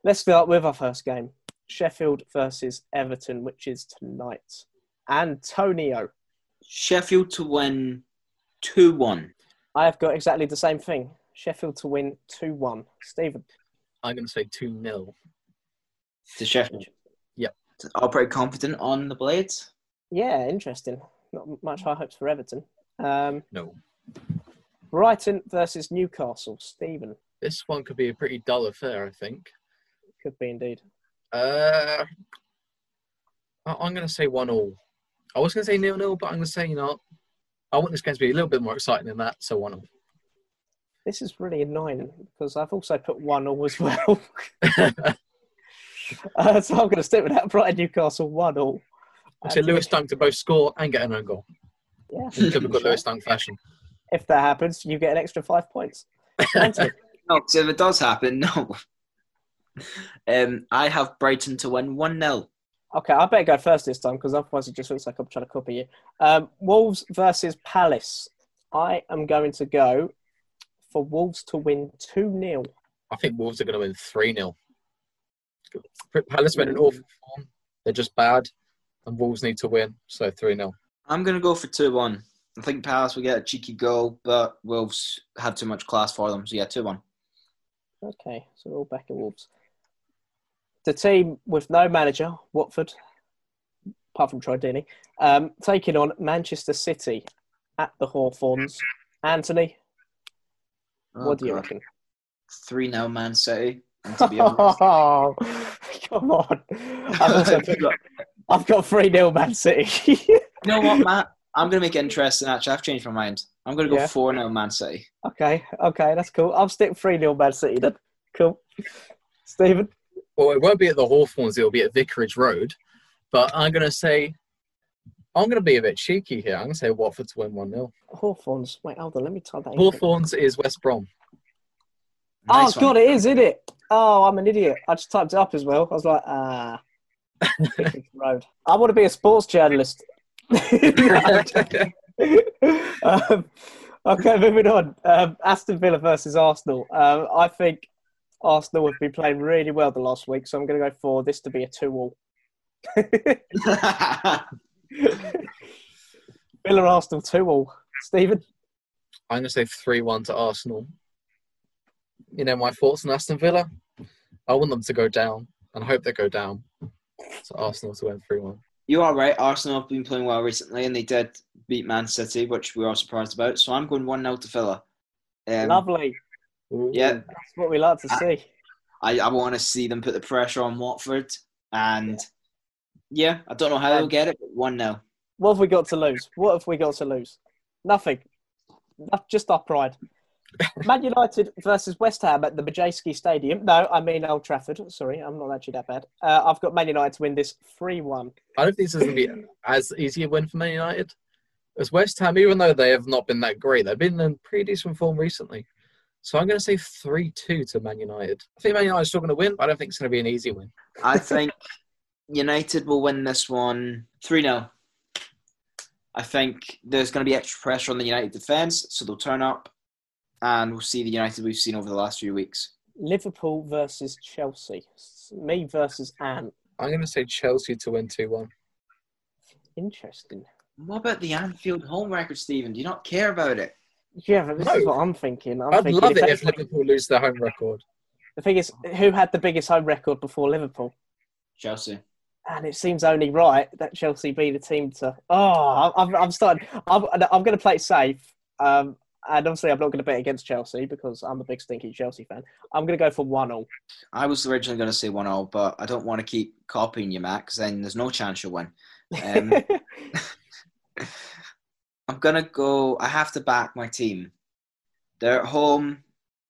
Let's start with our first game Sheffield versus Everton, which is tonight. Antonio, Sheffield to win two one. I have got exactly the same thing. Sheffield to win 2 1. Stephen, I'm going to say 2 0. to Sheffield. Yep. All pretty confident on the Blades. yeah, interesting. Not much high hopes for Everton. Um, No. Brighton versus Newcastle. Stephen, This one could be a pretty dull affair, I think. could be indeed. Uh, I- I'm going to say 1 all. I was going to say nil nil, but I'm going to say, you know, I want this game to be a little bit more exciting than that, so 1 all. This is really annoying because I've also put 1 all as [laughs] well. [laughs] uh, so I'm going to stick with that. Brighton Newcastle 1 all. I say Lewis Dunk to both score and get an own goal. Yeah. In typical Lewis Dunk fashion. If that happens, you get an extra five points. Anthony, [laughs] No, 'cause if it does happen, no. Um, I have Brighton to win one 0 Okay, I better go first this time because otherwise it just looks like I'm trying to copy you. Um, Wolves versus Palace. I am going to go for Wolves to win 2 0. I think Wolves are going to win 3 0. Palace went in awful form. They're just bad, and Wolves need to win, so 3 0. I'm going to go for 2 1. I think Palace will get a cheeky goal, but Wolves had too much class for them. So, yeah, 2 1. Okay, so we're all back in Wolves. The team with no manager, Watford, apart from Troy Deeney, um, taking on Manchester City at the Hawthorns. Anthony, Oh, what do you reckon? 3 0 Man City. And to be honest, Oh, [laughs] come on. I've, also [laughs] put, I've got 3 0 Man City. [laughs] you know what, Matt? I'm going to make it interesting, actually. I've changed my mind. I'm going to go Yeah. 4 0 Man City. okay, okay, that's cool. I'll stick 3 0 Man City then. Cool. Stephen? Well, it won't be at the Hawthorns, it'll be at Vicarage Road. But I'm going to say, I'm going to be a bit cheeky here. I'm going to say Watford to win 1 0. Hawthorns. Wait, hold on, let me type that in. Hawthorns is West Brom. Nice oh, God, it is, isn't it? Oh, I'm an idiot. I just typed it up as well. I was like, ah. [laughs] Vicarage Road. I want to be a sports journalist. [laughs] um, okay, moving on. Um, Aston Villa versus Arsenal. Um, I think Arsenal have been playing really well the last week, so I'm going to go for this to be a 2 all. [laughs] [laughs] Villa Arsenal 2 all. Stephen? I'm going to say 3 1 to Arsenal. You know, my thoughts on Aston Villa? I want them to go down and I hope they go down. So Arsenal to win 3 1. you are right. Arsenal have been playing well recently, and they did beat Man City, which we are surprised about. So, I'm going 1 0 to Villa. Um, Lovely. Yeah, That's what we like to see. I, I want to see them put the pressure on Watford. And yeah, I don't know how they'll Um, get it, but 1 0. What have we got to lose? What have we got to lose? Nothing. No- Just our pride. [laughs] Man United versus West Ham at the Madejski Stadium. No, I mean Old Trafford. Sorry, I'm not actually that bad. Uh, I've got Man United to win this 3 1. I don't think this is going to be as easy a win for Man United as West Ham, even though they have not been that great. They've been in pretty decent form recently. So I'm going to say 3 2 to Man United. I think Man United is still going to win, but I don't think it's going to be an easy win. I think United will win this one 3 0. I think there's going to be extra pressure on the United defence, so they'll turn up and we'll see the United we've seen over the last few weeks. Liverpool versus Chelsea. Me versus Ant. I'm going to say Chelsea to win 2 1. Interesting. What about the Anfield home record, Stephen? Do you not care about it? Yeah, but this No. is what I'm thinking. I'm I'd thinking love it if if Liverpool lose their home record. The thing is, who had the biggest home record before Liverpool? Chelsea. And it seems only right that Chelsea be the team to. Oh, I'm, I'm starting. I'm, I'm going to play safe. Um, and obviously, I'm not going to bet against Chelsea because I'm a big stinky Chelsea fan. I'm going to go for 1 0. I was originally going to say 1 0, but I don't want to keep copying you, Matt, because then there's no chance you'll win. Um, [laughs] I'm going to go. I have to back my team. They're at home.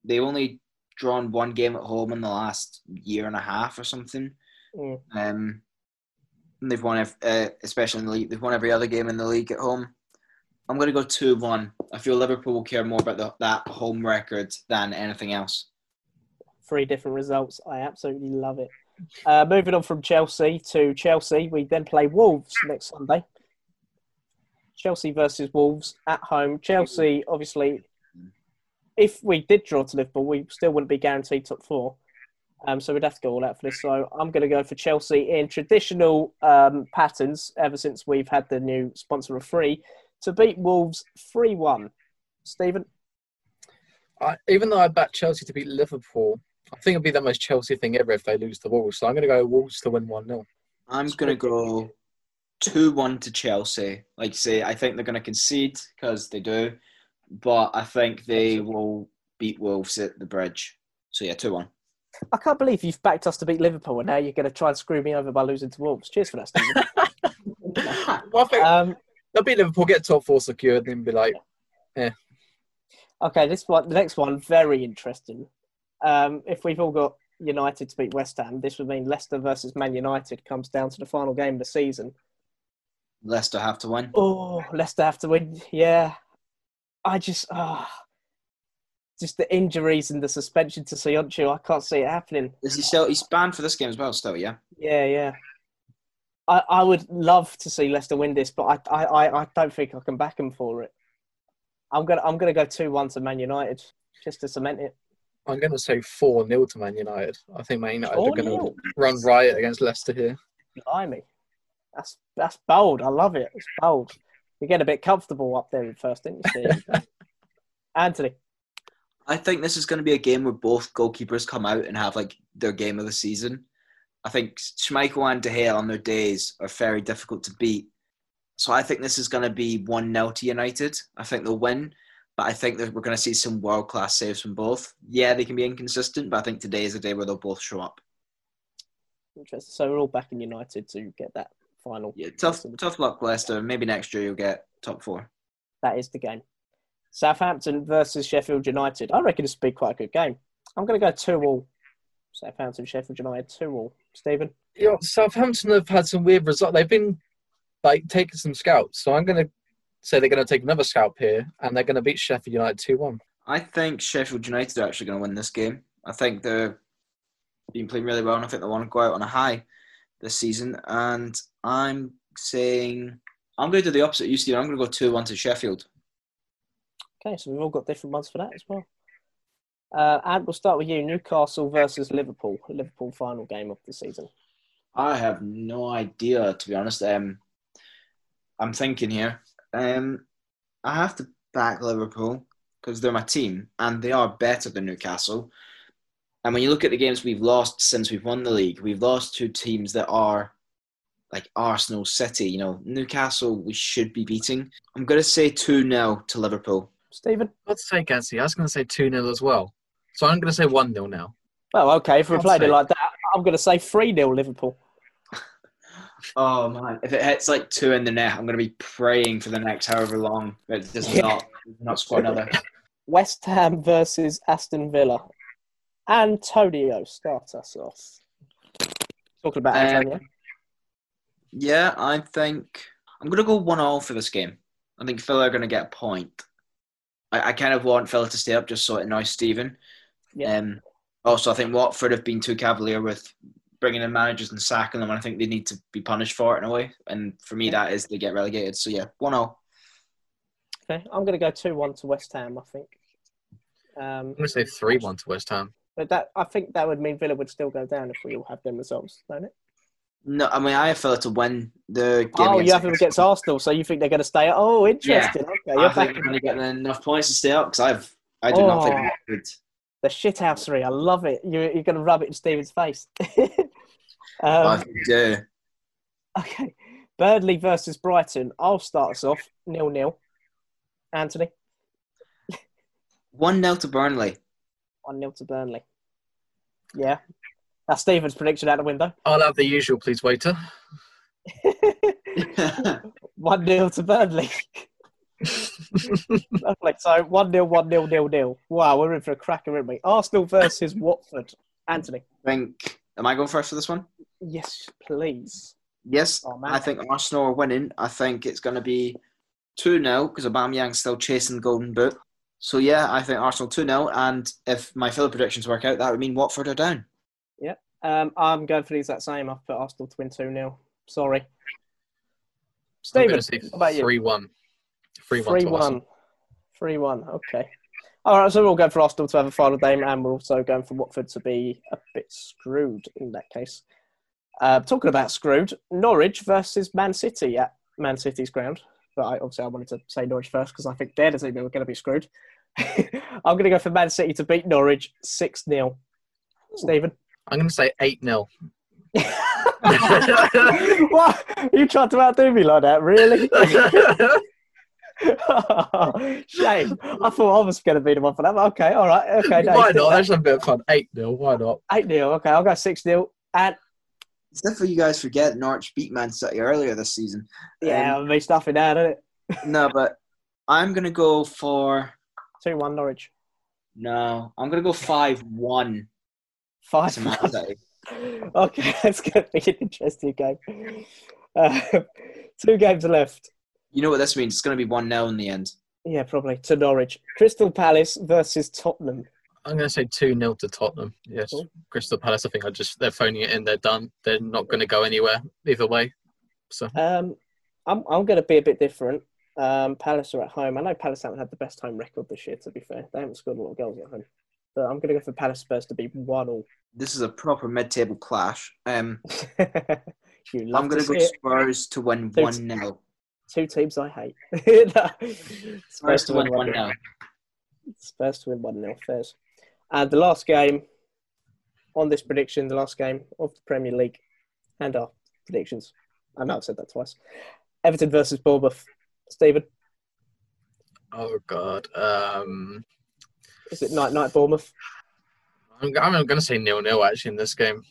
They've only drawn one game at home in the last year and a half or something. Mm. Um, and they've won, uh, especially in the league. They've won every other game in the league at home. I'm going to go two one. I feel Liverpool will care more about the, that home record than anything else. Three different results. I absolutely love it. Uh, moving on from Chelsea to Chelsea, we then play Wolves next Sunday. Chelsea versus Wolves at home. Chelsea, obviously, if we did draw to Liverpool, we still wouldn't be guaranteed top four. Um, so we'd have to go all out for this. So I'm going to go for Chelsea in traditional um, patterns ever since we've had the new sponsor of free to beat Wolves 3 1. Stephen? I, even though I backed Chelsea to beat Liverpool, I think it'd be the most Chelsea thing ever if they lose to Wolves. So I'm going to go Wolves to win 1 0. I'm going to go 2 1 to Chelsea. Like you say, I think they're going to concede because they do, but I think they will beat Wolves at the bridge. So yeah, 2 1. I can't believe you've backed us to beat Liverpool and now you're going to try and screw me over by losing to Wolves. Cheers for that, Stephen. [laughs] Well, I think um, they'll beat Liverpool, get top four secured, and be like, yeah. okay, this one, the next one, very interesting. Um, if we've all got United to beat West Ham, this would mean Leicester versus Man United comes down to the final game of the season. Leicester have to win. Oh, Leicester have to win. Yeah. I just, ah, just the injuries and the suspension to Soyuncu, I can't see it happening. Is he still? He's banned for this game as well. Still, yeah. Yeah, yeah. I, I would love to see Leicester win this, but I, I, I, I don't think I can back him for it. I'm gonna I'm gonna go two one to Man United just to cement it. I'm going to say 4 0 to Man United. I think Man United are going 4-0. to run riot against Leicester here. Blimey. That's that's bold. I love it. It's bold. You get a bit comfortable up there in first, didn't you, Steve? [laughs] Anthony. I think this is going to be a game where both goalkeepers come out and have like their game of the season. I think Schmeichel and De Gea on their days are very difficult to beat. So I think this is going to be 1 0 to United. I think they'll win, but I think that we're going to see some world class saves from both. Yeah, they can be inconsistent, but I think today is a day where they'll both show up. Interesting. So we're all backing United to get that final. Yeah, tough, tough luck, Leicester. Maybe next year you'll get top four. That is the game. Southampton versus Sheffield United. I reckon this will be quite a good game. I'm going to go 2 all. Southampton, Sheffield United, 2 all. Stephen? You know, Southampton have had some weird results. They've been like taking some scouts. So I'm going to say they're going to take another scalp here and they're going to beat Sheffield United 2 1. I think Sheffield United are actually going to win this game. I think they're been playing really well, and I think they want to go out on a high this season. And I'm saying I'm going to do the opposite. You, Steve. I'm going to go two one to Sheffield. Okay, so we've all got different ones for that as well. Uh, and we'll start with you. Newcastle versus Liverpool. Liverpool final game of the season. I have no idea, to be honest. Um, I'm thinking here. Um, I have to back Liverpool because they're my team and they are better than Newcastle. And when you look at the games we've lost since we've won the league, we've lost to teams that are like Arsenal, City. You know, Newcastle we should be beating. I'm going to say 2 0 to Liverpool. Stephen? I'd say Gansy. I was going to say 2 0 as well. So I'm going to say 1 0 now. Well, okay, if we I'd played it like that, I'm going to say 3 0 Liverpool. [laughs] Oh man, if it hits like two in the net, I'm going to be praying for the next however long that it does Yeah. not not score another. [laughs] West Ham versus Aston Villa. Antonio, start us off. Talking about Uh, Antonio. Yeah, I think I'm going to go one all for this game. I think Villa are going to get a point. I, I kind of want Villa to stay up just so it annoys Stephen. Yeah. Um, also, I think Watford have been too cavalier with bringing in managers and sacking them, and I think they need to be punished for it in a way. And for me, that is they get relegated. So yeah, one all. Okay, I'm going to go 2 1 to West Ham, I think. Um, I'm going to say 3 1 to West Ham. but that I think that would mean Villa would still go down if we all have them results, don't it? No, I mean I Villa to win the game. Oh, you have them against Arsenal, so you think they're going to stay? Oh, interesting. Okay, I you're think they're going to get enough points to stay up because I've I do not think Oh. Watford. The shithousery. I love it. You're, you're going to rub it in Stephen's face. [laughs] I um, think do. okay. Burnley versus Brighton. I'll start us off nil nil. Anthony, One 0 to Burnley. 1 0 to Burnley. Yeah. That's Stephen's prediction out the window. I'll have the usual, please, waiter. [laughs] 1 0 to Burnley. [laughs] Lovely. So 1 0, 1 0, 0 0. Wow, we're in for a cracker, aren't we? Arsenal versus Watford. Anthony. think. Am I going first for this one? Yes, please. Yes, Oh, man. I think Arsenal are winning. I think it's going to be 2 0 because Aubameyang's still chasing the golden boot. So, yeah, I think Arsenal 2 0. And if my Villa predictions work out, that would mean Watford are down. Um, I'm going for the exact same. I've put Arsenal to win 2 0. Sorry. Stephen, going to what about you? 3 1. 3 1 3 1. 3 1. Okay. All right, so we're all going for Arsenal to have a final game, and we're also going for Watford to be a bit screwed in that case. Uh, talking about screwed, Norwich versus Man City at Man City's ground. But I, obviously, I wanted to say Norwich first because I think they're the team that are going to be screwed. [laughs] I'm going to go for Man City to beat Norwich 6 0. Stephen? I'm going to say 8 0. [laughs] what? You tried to outdo me like that, really? [laughs] [laughs] Shame. I thought I was going to be the one for that. but Okay, all right. Okay, no, Why not? That's a bit of fun. 8 0. Why not? 8 0. Okay, I'll go 6 0. And Except for you guys forget Norwich beat Man City earlier this season. yeah, um, me stuffing out, isn't it? No, but I'm going to go for. 2 1 Norwich. No, I'm going to go 5 1 5 to Man 1. City. Okay, [laughs] that's going to be an interesting game. Uh, two games left. You know what this means? It's going to be 1 0 in the end. Yeah, probably to Norwich. Crystal Palace versus Tottenham. I'm going to say 2 0 to Tottenham. Yes. Cool. Crystal Palace, I think, I just, they're phoning it in. They're done. They're not going to go anywhere either way. So, Um, I'm I'm going to be a bit different. Um, Palace are at home. I know Palace haven't had the best home record this year. To be fair, they haven't scored a lot of goals at home. But I'm going to go for Palace Spurs to be one all. This is a proper mid table clash. Um, [laughs] you love I'm going to to go. Spurs to win Two- 1 0. Two teams I hate. No. Spurs to win 1 1-0. 0. Spurs to win 1 0 Fairs. And the last game on this prediction, the last game of the Premier League and our predictions. I know I've said that twice. Everton versus Bournemouth. Stephen, oh, God. Um, is it night night Bournemouth? I'm, I'm going to say nil nil actually in this game.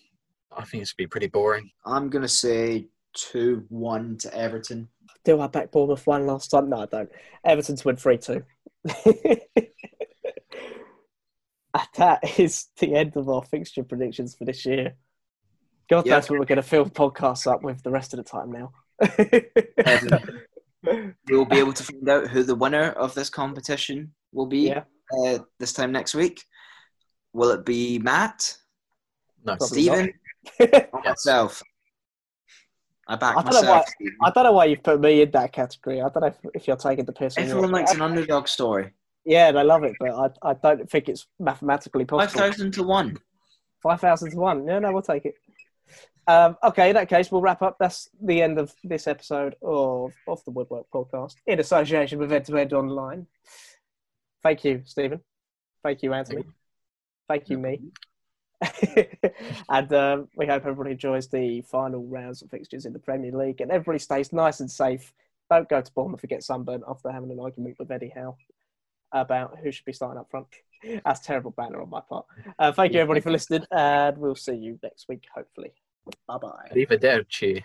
I think it's going to be pretty boring. I'm going to say 2 1 to Everton. Do I back Bournemouth one last time? No, I don't. Everton to win 3 2. And [laughs] that is the end of our fixture predictions for this year. God Yeah. knows what we're going to fill podcasts up with the rest of the time now. Um, [laughs] we'll be able to find out who the winner of this competition will be yeah, uh, this time next week. Will it be Matt, No, Stephen, or [laughs] myself? I back I don't know myself. why- Stephen. I don't know why you've put me in that category. I don't know if, if you're taking the piss. or Everyone what. likes an underdog story. Yeah, they love it, but I, I don't think it's mathematically possible. Five thousand to one. 5,000 to 1. No, no, we'll take it. Um, okay, in that case, we'll wrap up. That's the end of this episode of Off the Woodwork podcast in association with Ed to Ed Online. Thank you, Stephen. Thank you, Anthony. Thank you, me. [laughs] and um, we hope everybody enjoys the final rounds of fixtures in the Premier League and everybody stays nice and safe. Don't go to Bournemouth and get sunburnt after having an argument with Eddie Howe about who should be starting up front. [laughs] That's terrible banner on my part. Uh, thank you, everybody, for listening, and we'll see you next week, hopefully. Bye bye. Arrivederci.